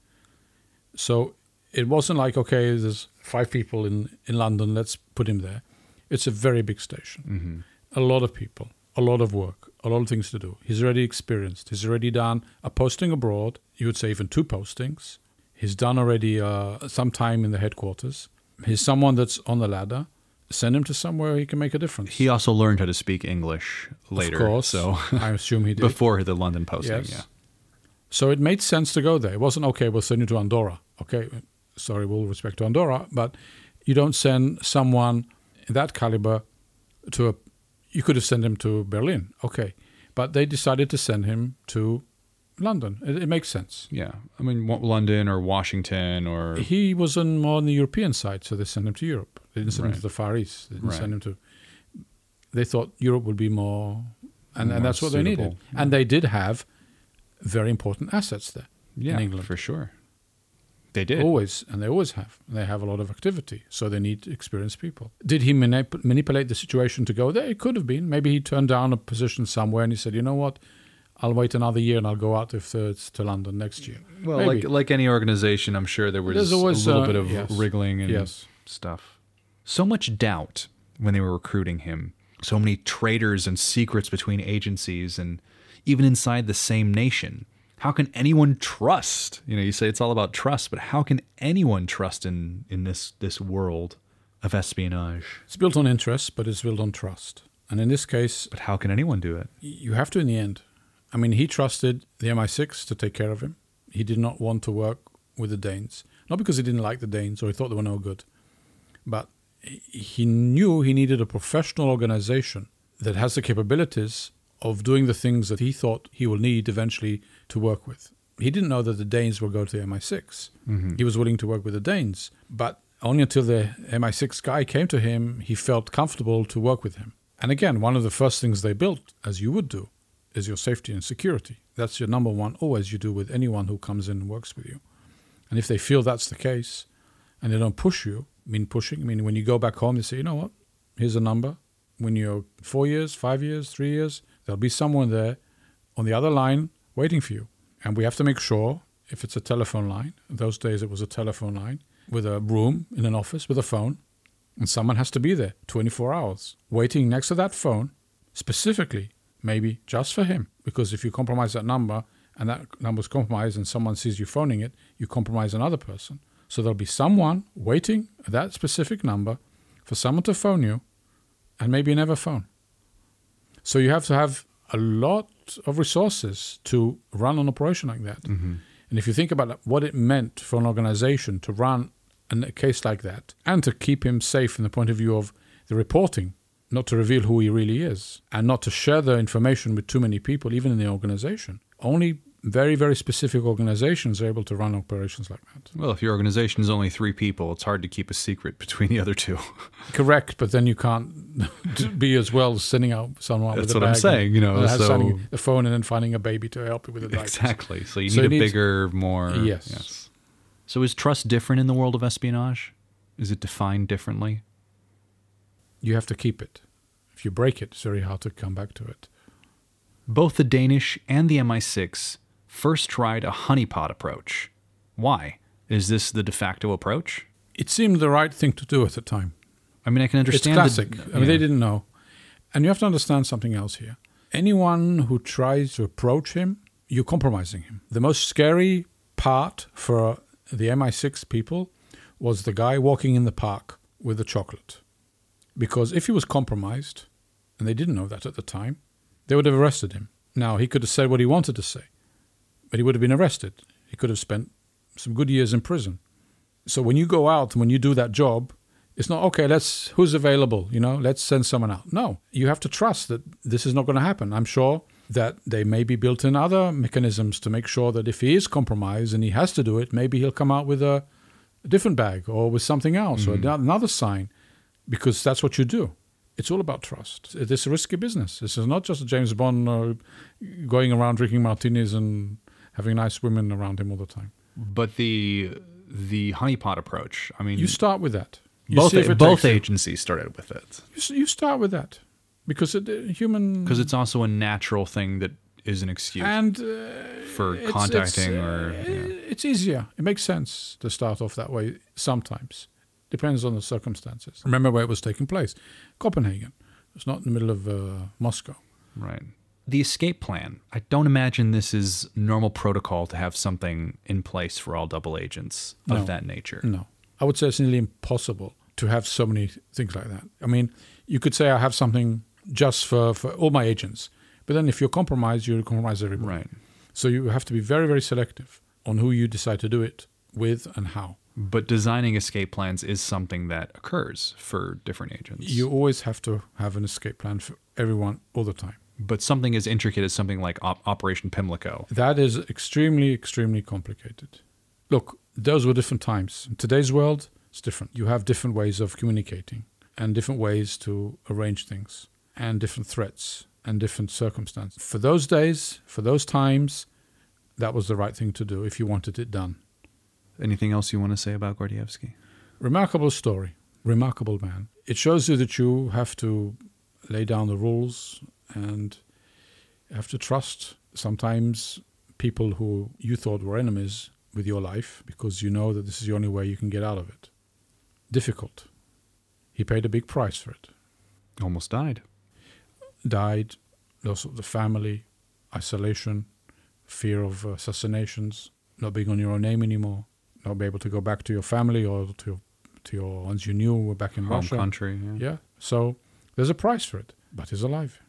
So it wasn't like, okay, there's five people in, in London, let's put him there. It's a very big station. A lot of people, a lot of work, a lot of things to do. He's already experienced. He's already done a posting abroad. You would say even two postings. He's done already uh, some time in the headquarters. He's someone that's on the ladder. Send him to somewhere he can make a difference.
He also learned how to speak English later.
of course.
So
I assume he did.
before the London posting,
Yes.
yeah.
So it made sense to go there. It wasn't okay. We'll send you to Andorra. Okay, sorry, we'll respect to Andorra, but you don't send someone that caliber to a. You could have sent him to Berlin. Okay, but they decided to send him to London. It, it makes sense.
Yeah. I mean, London or Washington or.
He was on more on the European side, so they sent him to Europe. They didn't send him to the Far East. They didn't
Right.
send him to. They thought Europe would be more, and,
More
and that's what they needed.
suitable.
And they did have very important assets there
yeah,
in England.
for sure. They did.
Always, and they always have. They have a lot of activity, so they need experienced people. Did he manip- manipulate the situation to go there? It could have been. Maybe he turned down a position somewhere and he said, "You know what? I'll wait another year and I'll go out if it's to London next year."
Well,
Maybe.
like like any organization, I'm sure there was
always,
a little
uh,
bit of
yes.
wriggling and
Yes.
stuff. So much doubt when they were recruiting him. So many traitors and secrets between agencies and even inside the same nation. How can anyone trust? You know, you say it's all about trust, but how can anyone trust in in this this world of espionage?
it's built on interest, but it's built on trust. And in this case,
But how can anyone do it?
you have to in the end. I mean, he trusted the MI6 to take care of him. He did not want to work with the Danes, not because he didn't like the Danes or he thought they were no good, but he- knew he needed a professional organization that has the capabilities of doing the things that he thought he will need eventually to work with. He didn't know that the Danes will go to the MI6. Mm-hmm. He was willing to work with the Danes, but only until the MI6 guy came to him, he felt comfortable to work with him. And again, one of the first things they built, as you would do, is your safety and security. That's your number one, always you do with anyone who comes in and works with you. And if they feel that's the case and they don't push you, I mean pushing, I mean when you go back home, they say, you know what, here's a number. When you're four years, five years, three years, there'll be someone there on the other line waiting for you. And we have to make sure if it's a telephone line, in those days it was a telephone line, with a room in an office with a phone, and someone has to be there 24 hours waiting next to that phone, specifically, maybe just for him. Because if you compromise that number and that number's compromised and someone sees you phoning it, you compromise another person. So there'll be someone waiting at that specific number for someone to phone you and maybe never phone. So you have to have a lot of resources to run an operation like that. Mm-hmm. And if you think about what it meant for an organization to run a case like that and to keep him safe from the point of view of the reporting, not to reveal who he really is, and not to share the information with too many people, even in the organization, only very, very specific organizations are able to run operations like that.
Well, if your organization is only three people, it's hard to keep a secret between the other two.
Correct, but then you can't be as well as sending out someone
That's
with a
what I'm
bag
saying, you know,
and
so-
the phone and then finding a baby to help you with the diapers.
exactly. So you need a
it needs-
bigger, more.
Yes.
So is trust different in the world of espionage? Is it defined differently?
You have to keep it. If you break it, it's very hard to come back to it.
Both the Danish and the MI6 first tried a honeypot approach. Why? Is this the de facto approach?
It seemed the right thing to do at the time.
I mean, I can understand.
it's
the-
classic. I mean, they didn't know. And you have to understand something else here. Anyone who tries to approach him, you're compromising him. The most scary part for the MI6 people was the guy walking in the park with the chocolate. Because if he was compromised, and they didn't know that at the time, they would have arrested him. Now, he could have said what he wanted to say, but he would have been arrested. He could have spent some good years in prison. So when you go out and when you do that job, it's not okay. Let's who's available. You know, let's send someone out. No, you have to trust that this is not going to happen. I'm sure that they may be built in other mechanisms to make sure that if he is compromised and he has to do it, maybe he'll come out with a, a different bag or with something else or mm-hmm. another sign, because that's what you do. It's all about trust. It is a risky business. This is not just a James Bond uh, going around drinking martinis and having nice women around him all the time.
But the the honeypot approach. I mean,
You start with that. You
both both agencies started with it
You, you start with that because it, uh, human
because it's also a natural thing that is an excuse
and uh,
for
it's-
contacting
it's,
or.
uh,
yeah.
it's easier. It makes sense to start off that way sometimes. Depends on the circumstances. Remember where it was taking place, Copenhagen. It's not in the middle of uh, Moscow.
Right. The escape plan. I don't imagine this is normal protocol to have something in place for all double agents of
No.
that nature.
No, I would say it's nearly impossible to have so many things like that. I mean, you could say I have something just for, for all my agents, but then if you're compromised, you compromise everybody.
Right.
So you have to be very, very selective on who you decide to do it with and how.
But designing escape plans is something that occurs for different agents.
You always have to have an escape plan for everyone all the time.
but something as intricate as something like Op- Operation Pimlico.
That is extremely, extremely complicated. Look, those were different times. In today's world, it's different. You have different ways of communicating and different ways to arrange things and different threats and different circumstances. For those days, for those times, that was the right thing to do if you wanted it done.
Anything else you want to say about Gordievsky?
Remarkable story, remarkable man. It shows you that you have to lay down the rules and have to trust sometimes people who you thought were enemies with your life because you know that this is the only way you can get out of it. Difficult. He paid a big price for it.
Almost died.
Died, loss of the family, isolation, fear of assassinations, not being on your own name anymore, not be able to go back to your family or to your, to your ones you knew were back in
Home
Russia.
country. Yeah.
Yeah. So there's a price for it, but he's alive.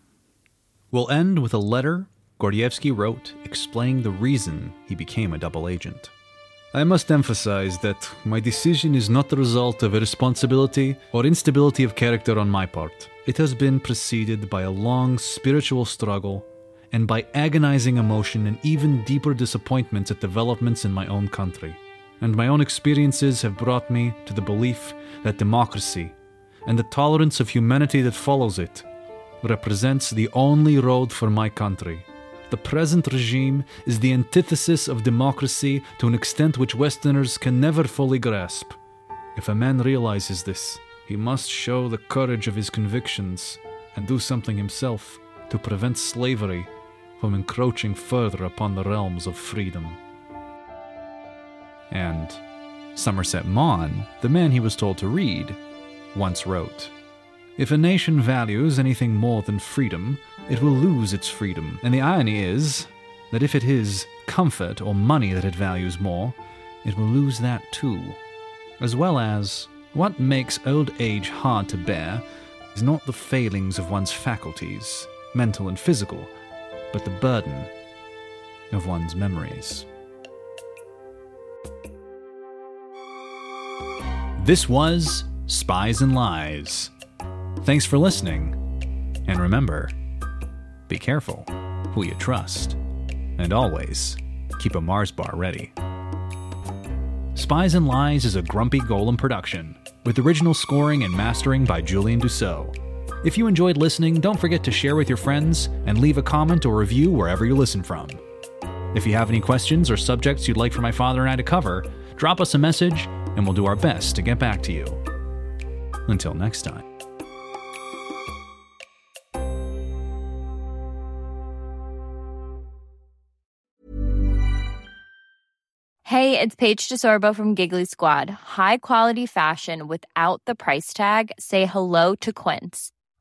We'll end with a letter Gordievsky wrote explaining the reason he became a double agent. I must emphasize that my decision is not the result of irresponsibility or instability of character on my part. It has been preceded by a long spiritual struggle and by agonizing emotion and even deeper disappointments at developments in my own country. And my own experiences have brought me to the belief that democracy and the tolerance of humanity that follows it represents the only road for my country. The present regime is the antithesis of democracy to an extent which Westerners can never fully grasp. If a man realizes this, he must show the courage of his convictions and do something himself to prevent slavery from encroaching further upon the realms of freedom. And Somerset Maugham, the man he was told to read, once wrote If a nation values anything more than freedom, it will lose its freedom. And the irony is that if it is comfort or money that it values more, it will lose that too. As well as, what makes old age hard to bear is not the failings of one's faculties, mental and physical, but the burden of one's memories. This was Spies and Lies. Thanks for listening. And remember be careful who you trust. And always keep a Mars bar ready. Spies and Lies is a Grumpy Golem production, with original scoring and mastering by Julian Dussault. If you enjoyed listening, don't forget to share with your friends and leave a comment or review wherever you listen from. If you have any questions or subjects you'd like for my father and I to cover, drop us a message and we'll do our best to get back to you. Until next time.
Hey, it's Paige DeSorbo from Giggly Squad. High quality fashion without the price tag. Say hello to Quince.